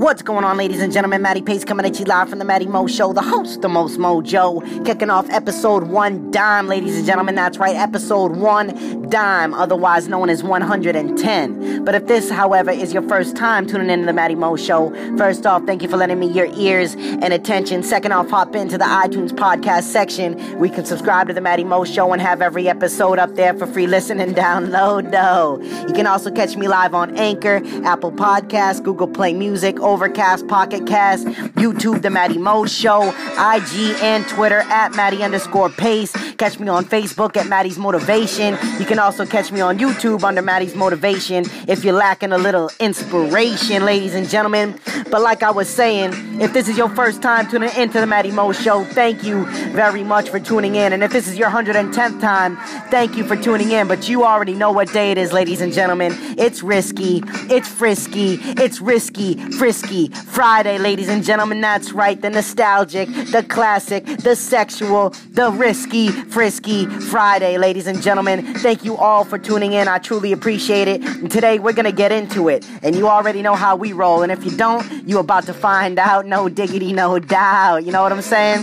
What's going on, ladies and gentlemen? Matty Pace coming at you live from the Natty Mo Show, the host, the most mojo, kicking off episode one dime, ladies and gentlemen. That's right, episode one dime, otherwise known as 110. But if this, however, is your first time tuning into the Natty Mo Show, first off, thank you for lending me your ears and attention. Second off, hop into the iTunes podcast section. We can subscribe to the Natty Mo Show and have every episode up there for free listen and download. Though you can also catch me live on Anchor, Apple Podcasts, Google Play Music. Overcast, Pocket Cast, YouTube, The Natty Mo Show, IG and Twitter at Matty underscore Pace. Catch me on Facebook at Matty's Motivation. You can also catch me on YouTube under Matty's Motivation if you're lacking a little inspiration, ladies and gentlemen. But like I was saying, if this is your first time tuning into the Natty Mo Show, thank you very much for tuning in. And if this is your 110th time, thank you for tuning in. But you already know what day it is, ladies and gentlemen. It's risky, it's frisky, it's risky, Frisky Friday, ladies and gentlemen. That's right, the nostalgic, the classic, the sexual, the risky, frisky Friday, ladies and gentlemen. Thank you all for tuning in. I truly appreciate it. And today we're gonna get into it, and you already know how we roll. And if you don't, you about to find out. No diggity, no doubt. You know what I'm saying?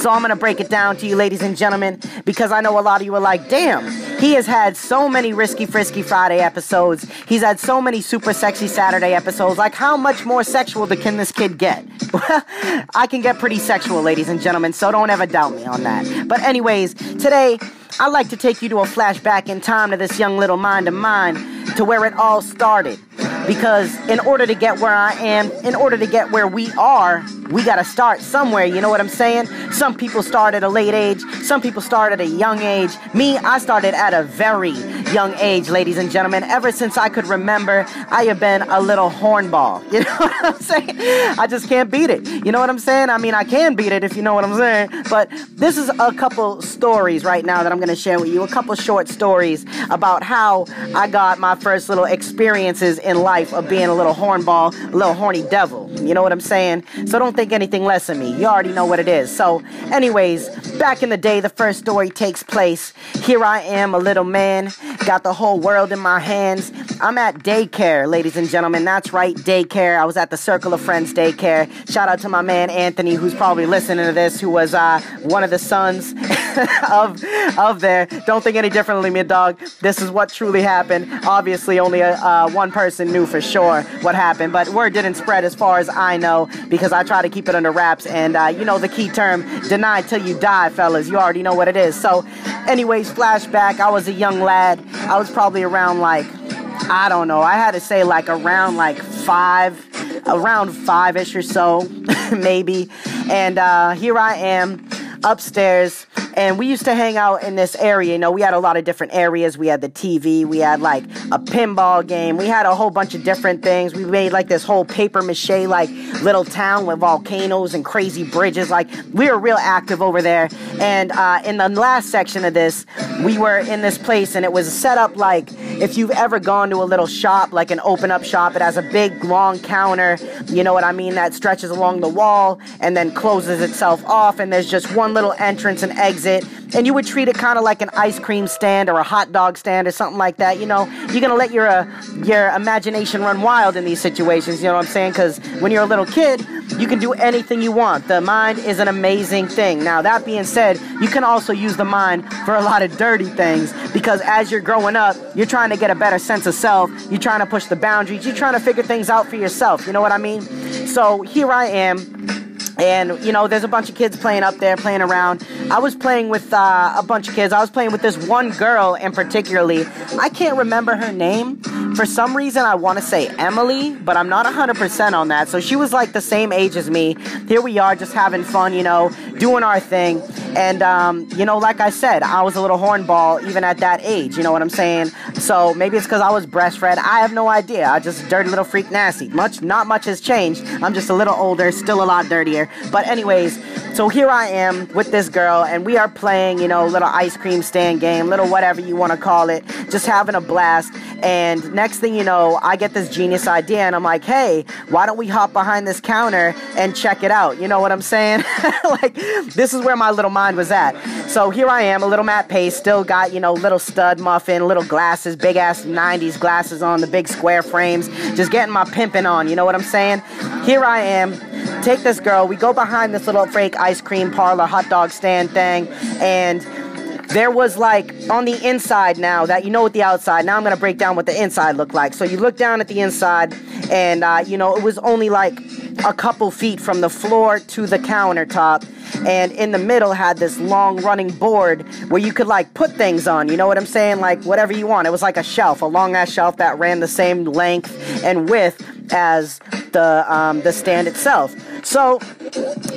So I'm gonna break it down to you, ladies and gentlemen, because I know a lot of you are like, damn, he has had so many Risky Frisky Friday episodes. He's had so many Super Sexy Saturday episodes. Like, how much more sexual can this kid get? I can get pretty sexual, ladies and gentlemen, so don't ever doubt me on that. But, anyways, today, I'd like to take you to a flashback in time to this young little mind of mine to where it all started. Because in order to get where I am, in order to get where we are, we gotta start somewhere, you know what I'm saying? Some people start at a late age, some people start at a young age. Me, I started at a very young age, ladies and gentlemen. Ever since I could remember, I have been a little hornball. You know what I'm saying? I just can't beat it. You know what I'm saying? I mean, I can beat it if you know what I'm saying. But this is a couple stories right now that I'm gonna share with you. A couple short stories about how I got my first little experiences in life of being a little hornball, a little horny devil. You know what I'm saying? So don't think anything less of me. You already know what it is. So, anyways, back in the day, the first story takes place. Here I am, a little man, got the whole world in my hands. I'm at daycare, ladies and gentlemen. That's right, daycare. I was at the Circle of Friends daycare. Shout out to my man Anthony, who's probably listening to this, who was uh, one of the sons of of there. Don't think any differently, me dog. This is what truly happened. Obviously, only uh, one person knew for sure what happened, but word didn't spread as far as I know because I try to keep it under wraps. And uh, you know the key term, deny till you die, fellas. You already know what it is. So, anyways, flashback. I was a young lad. I was probably around like I don't know. I had to say like around like five, around five ish or so, maybe. And uh, here I am upstairs and we used to hang out in this area. You know, we had a lot of different areas. We had the TV, we had like a pinball game, we had a whole bunch of different things. We made like this whole paper mache like little town with volcanoes and crazy bridges. Like we were real active over there. And uh, in the last section of this, we were in this place and it was set up like if you've ever gone to a little shop, like an open up shop, it has a big long counter, you know what I mean, that stretches along the wall and then closes itself off, and there's just one little entrance and exit. And you would treat it kind of like an ice cream stand or a hot dog stand or something like that. You know, you're gonna let your uh, your imagination run wild in these situations. You know what I'm saying? Because when you're a little kid, you can do anything you want. The mind is an amazing thing. Now, that being said, you can also use the mind for a lot of dirty things because as you're growing up, you're trying to get a better sense of self. You're trying to push the boundaries. You're trying to figure things out for yourself. You know what I mean? So here I am and you know there's a bunch of kids playing up there playing around. I was playing with uh, a bunch of kids. I was playing with this one girl in particularly. I can't remember her name for some reason i want to say emily but i'm not 100% on that. So she was like the same age as me. Here we are just having fun you know doing our thing. And um, you know like i said i was a little hornball even at that age you know what i'm saying? So maybe it's because i was breastfed. I have no idea. I just dirty little freak nasty. Much not much has changed. I'm just a little older still a lot dirtier. But anyways, So here I am with this girl, and we are playing, you know, little ice cream stand game, little whatever you want to call it, just having a blast. And next thing you know, I get this genius idea, and I'm like, hey, why don't we hop behind this counter and check it out? You know what I'm saying? like, this is where my little mind was at. So here I am, a little Matt Pace, still got, you know, little stud muffin, little glasses, big ass 90s glasses on, the big square frames, just getting my pimping on, you know what I'm saying? Here I am, take this girl, we go behind this little fake ice cream parlor, hot dog stand thing, and there was like on the inside now that you know what the outside now i'm to break down what the inside looked like. So you look down at the inside and uh, you know it was only like a couple feet from the floor to the countertop and in the middle had this long running board where you could like put things on you know what i'm saying? Like whatever you want. It was like a shelf a long ass shelf that ran the same length and width as the um, the stand itself. So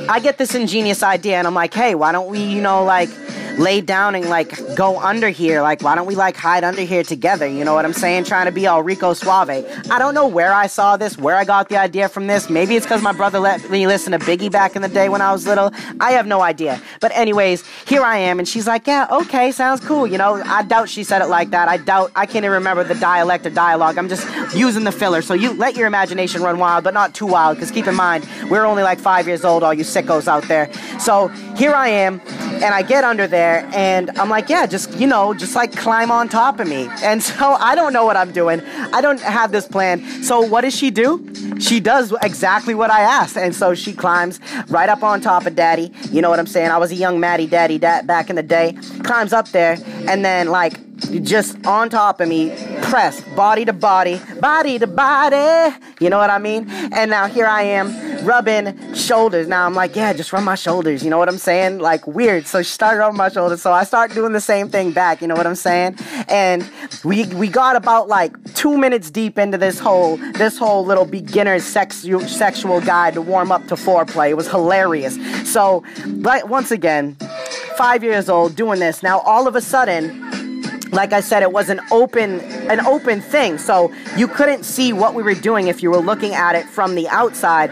i get this ingenious idea and i'm like hey why don't we you know like lay down and like go under here. Like, why don't we like hide under here together? You know what I'm saying? Trying to be all Rico Suave. I don't know where I saw this, where I got the idea from this. Maybe it's because my brother let me listen to Biggie back in the day when I was little. I have no idea. But anyways, here I am, and she's like, yeah, okay, sounds cool. You know, I doubt she said it like that. I doubt I can't even remember the dialect or dialogue. I'm just using the filler. So you let your imagination run wild, but not too wild. Because keep in mind, we're only like five years old, all you sickos out there. So here I am, and I get under there there and I'm like, yeah, just, you know, just like climb on top of me. And so I don't know what I'm doing. I don't have this plan. So what does she do? She does exactly what I asked. And so she climbs right up on top of daddy. You know what I'm saying? I was a young Maddie daddy da- back in the day. Climbs up there and then like just on top of me, pressed body to body, body to body. You know what I mean? And now here I am rubbing shoulders. Now I'm like, yeah, just rub my shoulders. You know what I'm saying? Like weird. So she started rubbing my shoulders. So I start doing the same thing back. You know what I'm saying? And we we got about like two minutes deep into this whole this whole little beginner sex sexual guide to warm up to foreplay. It was hilarious. So, but once again, five years old doing this. Now all of a sudden like I said, it was an open an open thing, so you couldn't see what we were doing if you were looking at it from the outside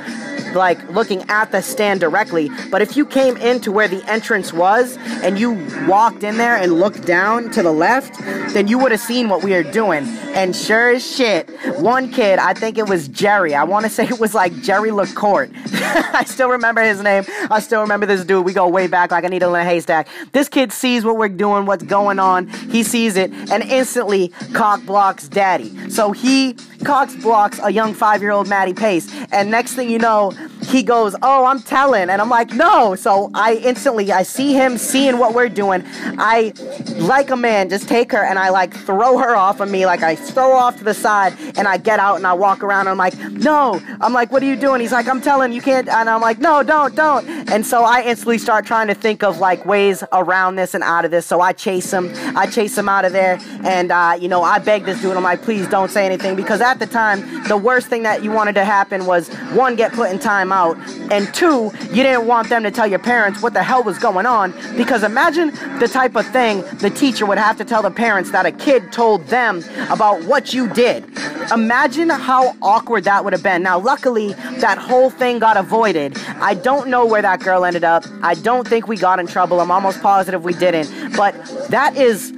like looking at the stand directly. But if you came into where the entrance was and you walked in there and looked down to the left, then you would have seen what we were doing. And sure as shit, one kid, I think it was Jerry. I want to say it was like Jerry LaCourte. I still remember his name. I still remember this dude. We go way back like needle in a haystack. This kid sees what we're doing, what's going on. He sees it and instantly cock blocks daddy. So he Cox blocks a young five year old Maddie Pace. And next thing you know, he goes, Oh, I'm telling. And I'm like, No. So I instantly, I see him seeing what we're doing. I, like a man, just take her and I like throw her off of me. Like I throw off to the side and I get out and I walk around. I'm like, No. I'm like, What are you doing? He's like, I'm telling you can't. And I'm like, No, don't, don't. And so I instantly start trying to think of like ways around this and out of this. So I chase him. I chase him out of there. And, uh, you know, I beg this dude. I'm like, Please don't say anything because at the time, the worst thing that you wanted to happen was one, get put in timeout, and two, you didn't want them to tell your parents what the hell was going on. Because imagine the type of thing the teacher would have to tell the parents that a kid told them about what you did. Imagine how awkward that would have been. Now, luckily, that whole thing got avoided. I don't know where that girl ended up. I don't think we got in trouble. I'm almost positive we didn't. But that is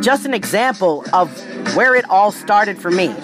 just an example of where it all started for me.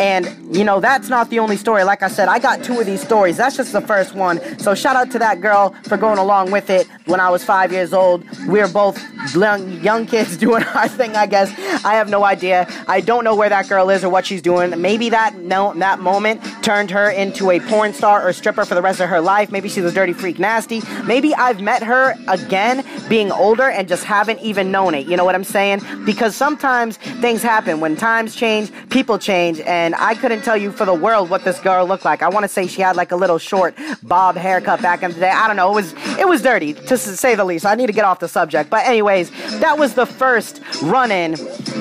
And, you know, that's not the only story. Like I said, I got two of these stories. That's just the first one. So shout out to that girl for going along with it when I was five years old. We are both young kids doing our thing, I guess. I have no idea. I don't know where that girl is or what she's doing. Maybe that no, that moment turned her into a porn star or stripper for the rest of her life. Maybe she's a dirty freak nasty. Maybe I've met her again being older and just haven't even known it. You know what I'm saying? Because sometimes things happen. When times change, people change. And I couldn't tell you for the world what this girl looked like. I want to say she had like a little short bob haircut back in the day. I don't know. It was it was dirty to say the least. I need to get off the subject. But anyways, that was the first run-in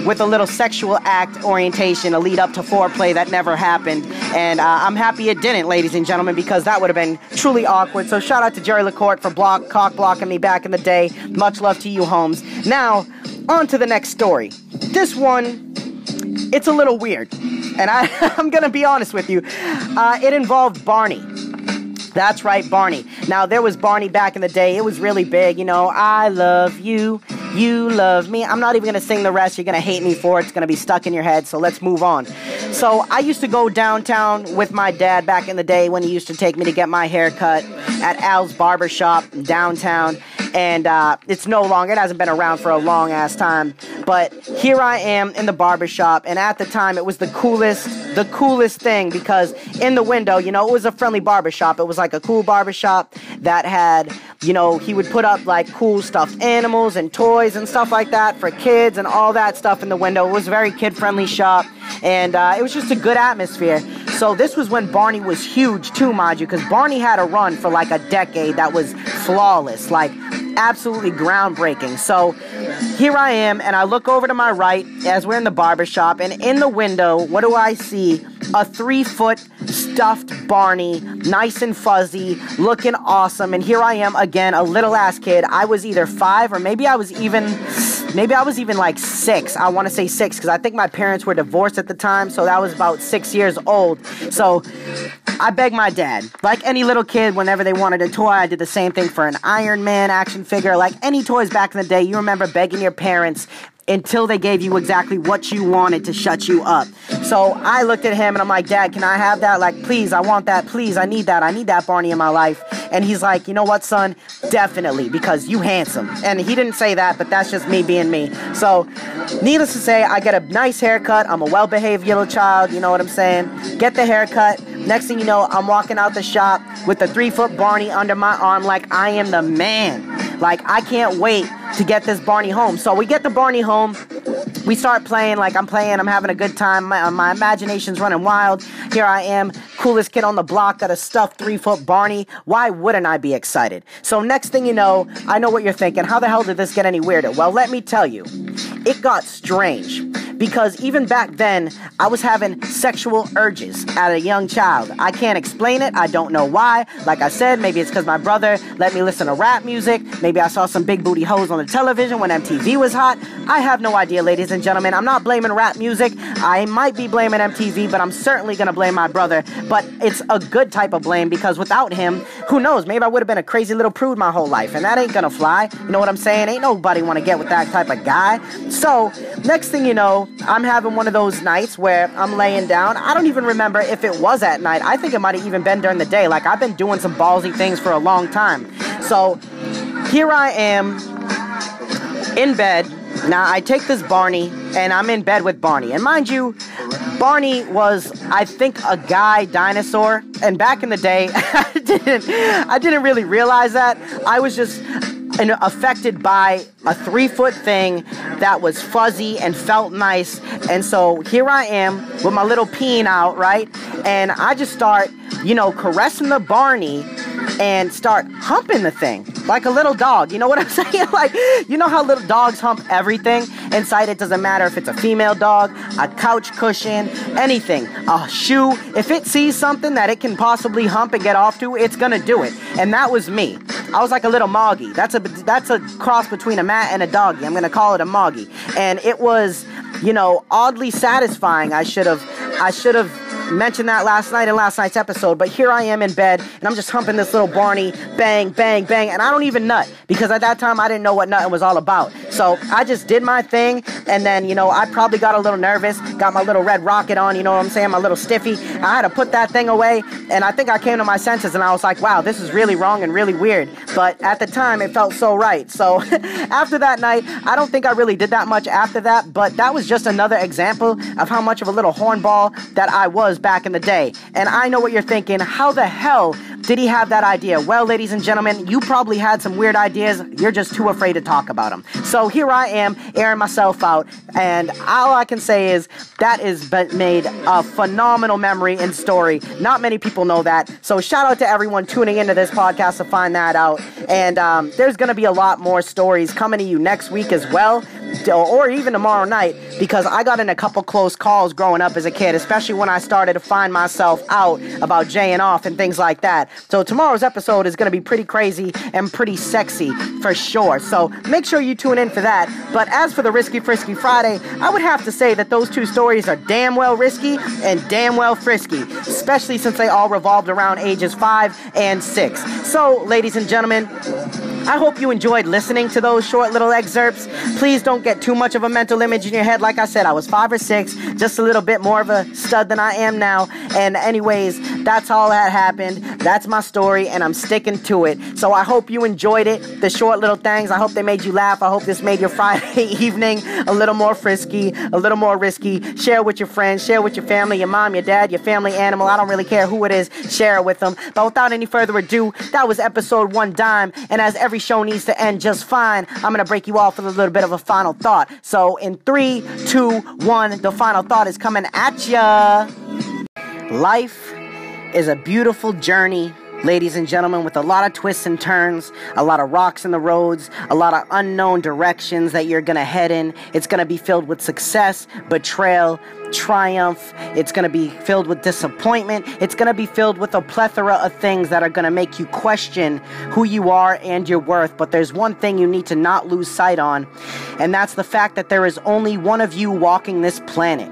with a little sexual act orientation, a lead up to foreplay that never happened. And uh, I'm happy it didn't, ladies and gentlemen, because that would have been truly awkward. So shout out to Jerry LaCourte for block cock blocking me back in the day. Much love to you, Holmes. Now, on to the next story. This one, it's a little weird. And I, I'm gonna be honest with you. Uh, it involved Barney. That's right, Barney. Now, there was Barney back in the day. It was really big, you know. I love you. You love me. I'm not even going to sing the rest. You're going to hate me for it. It's going to be stuck in your head. So let's move on. So I used to go downtown with my dad back in the day when he used to take me to get my hair cut at Al's Barber Shop downtown and uh, it's no longer, it hasn't been around for a long ass time. But here I am in the barbershop, and at the time it was the coolest, the coolest thing because in the window, you know, it was a friendly barbershop. It was like a cool barbershop that had, you know, he would put up like cool stuffed animals and toys and stuff like that for kids and all that stuff in the window. It was a very kid friendly shop, and uh, it was just a good atmosphere. So this was when Barney was huge too, mind you, because Barney had a run for like a decade that was flawless. Like absolutely groundbreaking. So here I am, and I look over to my right as we're in the barber shop, and in the window, what do I see? A three foot stuffed Barney, nice and fuzzy, looking awesome. And here I am again, a little ass kid. I was either five or maybe I was even maybe I was even like six. I want to say six because I think my parents were divorced at the time, so that was about six years old. So I begged my dad, like any little kid, whenever they wanted a toy, I did the same thing for an Iron Man action figure. Like any toys back in the day, you remember begging your parents until they gave you exactly what you wanted to shut you up. So I looked at him and I'm like, Dad, can I have that? Like, please, I want that. Please, I need that. I need that Barney in my life. And he's like, you know what, son? Definitely, because you handsome. And he didn't say that, but that's just me being me. So, needless to say, I get a nice haircut. I'm a well behaved little child, you know what I'm saying? Get the haircut. Next thing you know, I'm walking out the shop with the three foot Barney under my arm like I am the man. Like, I can't wait to get this Barney home. So we get the Barney home. We start playing like I'm playing. I'm having a good time. My, my imagination's running wild. Here I am, coolest kid on the block, got a stuffed three foot Barney. Why wouldn't I be excited? So next thing you know, I know what you're thinking. How the hell did this get any weirder? Well, let me tell you, it got strange because even back then, I was having sexual urges at a young child. I can't explain it. I don't know why. Like I said, maybe it's because my brother let me listen to rap music. Maybe I saw some big booty hoes on the television when MTV was hot. I have no idea, ladies and gentlemen. I'm not blaming rap music. I might be blaming MTV, but I'm certainly to blame my brother. But it's a good type of blame because without him, who knows? Maybe I would have been a crazy little prude my whole life, and that ain't to fly. You know what I'm saying? Ain't nobody want to get with that type of guy. So, next thing you know, I'm having one of those nights where I'm laying down. I don't even remember if it was at night. I think it might have even been during the day. Like, I've been doing some ballsy things for a long time. So, here I am in bed. Now, I take this Barney, and I'm in bed with Barney. And mind you, Barney was, I think, a guy dinosaur. And back in the day, I didn't, I didn't really realize that. I was just and affected by a three foot thing that was fuzzy and felt nice. And so here I am with my little peen out, right? And I just start, you know, caressing the Barney and start humping the thing like a little dog. You know what I'm saying? Like, you know how little dogs hump everything inside? It doesn't matter if it's a female dog, a couch cushion, anything, a shoe. If it sees something that it can possibly hump and get off to, it's gonna do it. And that was me. I was like a little moggy. That's a that's a cross between a mat and a doggy. I'm gonna call it a moggy. And it was, you know, oddly satisfying. I should have I should have mentioned that last night in last night's episode, but here I am in bed and I'm just humping this little Barney, bang, bang, bang, and I don't even nut because at that time I didn't know what nutting was all about. So I just did my thing, and then you know I probably got a little nervous, got my little red rocket on, you know what I'm saying, my little stiffy. I had to put that thing away, and I think I came to my senses and I was like, wow, this is really wrong and really weird. But at the time it felt so right. So after that night, I don't think I really did that much after that, but that was just another example of how much of a little hornball that I was back in the day. And I know what you're thinking. How the hell did he have that idea? Well, ladies and gentlemen, you probably had some weird ideas. You're just too afraid to talk about them. So here I am, airing myself out. And all I can say is that is made a phenomenal memory and story. Not many people know that. So shout out to everyone tuning into this podcast to find that out. And um, there's going to be a lot more stories coming to you next week as well. Or even tomorrow night because I got in a couple close calls growing up as a kid, especially when I started to find myself out about jaying off and things like that. So tomorrow's episode is going to be pretty crazy and pretty sexy for sure. So make sure you tune in for that. But as for the Risky Frisky Friday, I would have to say that those two stories are damn well risky and damn well frisky, especially since they all revolved around ages 5 and 6. So, ladies and gentlemen, I hope you enjoyed listening to those short little excerpts. Please don't get too much of a mental image in your head. Like I said, I was five or six, just a little bit more of a stud than I am now. And, anyways, that's all that happened. That's my story, and I'm sticking to it. So I hope you enjoyed it. The short little things. I hope they made you laugh. I hope this made your Friday evening a little more frisky, a little more risky. Share with your friends, share with your family, your mom, your dad, your family animal. I don't really care who it is. Share it with them. But without any further ado, that was episode one dime. And as every show needs to end just fine, I'm gonna break you off with a little bit of a final thought. So in three, two, one, the final thought is coming at ya. Life is a beautiful journey ladies and gentlemen, with a lot of twists and turns, a lot of rocks in the roads, a lot of unknown directions that you're gonna head in. It's gonna be filled with success, betrayal, triumph. It's gonna be filled with disappointment. It's gonna be filled with a plethora of things that are gonna make you question who you are and your worth. But there's one thing you need to not lose sight on, and that's the fact that there is only one of you walking this planet.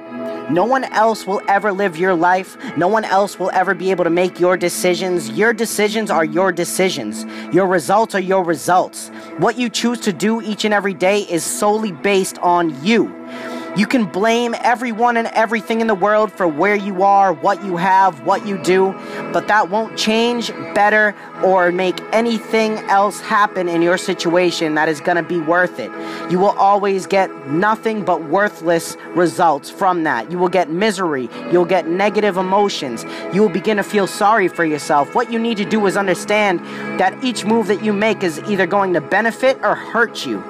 No one else will ever live your life. No one else will ever be able to make your decisions. Your decisions are your decisions. Your results are your results. What you choose to do each and every day is solely based on you. You can blame everyone and everything in the world for where you are, what you have, what you do, but that won't change, better, or make anything else happen in your situation that is going to be worth it. You will always get nothing but worthless results from that. You will get misery. You'll get negative emotions. You will begin to feel sorry for yourself. What you need to do is understand that each move that you make is either going to benefit or hurt you.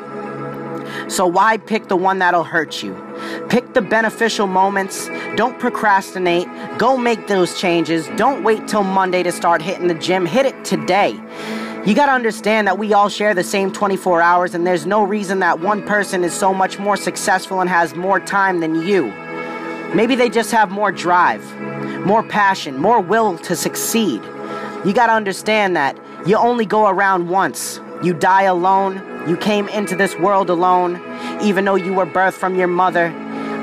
So why pick the one that'll hurt you? Pick the beneficial moments. Don't procrastinate. Go make those changes. Don't wait till Monday to start hitting the gym. Hit it today. You got to understand that we all share the same 24 hours, and there's no reason that one person is so much more successful and has more time than you. Maybe they just have more drive, more passion, more will to succeed. You got to understand that you only go around once. You die alone. You came into this world alone, even though you were birthed from your mother.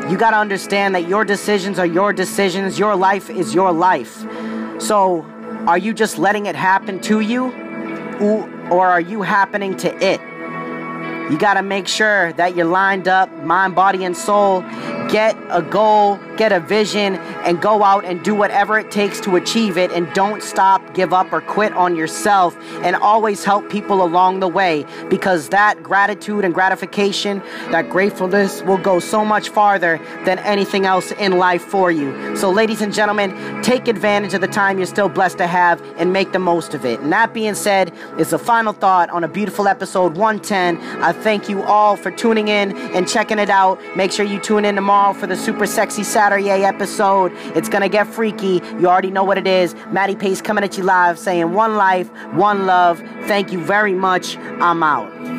You got to understand that your decisions are your decisions. Your life is your life. So, are you just letting it happen to you? Or are you happening to it? You got to make sure that you're lined up, mind, body, and soul. Get a goal, get a vision, and go out and do whatever it takes to achieve it. And don't stop, give up, or quit on yourself. And always help people along the way because that gratitude and gratification, that gratefulness will go so much farther than anything else in life for you. So, ladies and gentlemen, take advantage of the time you're still blessed to have and make the most of it. And that being said, is the final thought on a beautiful episode 110. I thank you all for tuning in and checking it out. Make sure you tune in tomorrow for the Super Sexy Saturday episode. It's gonna get freaky. You already know what it is. Maddie Pace coming at you live saying one life, one love. Thank you very much. I'm out.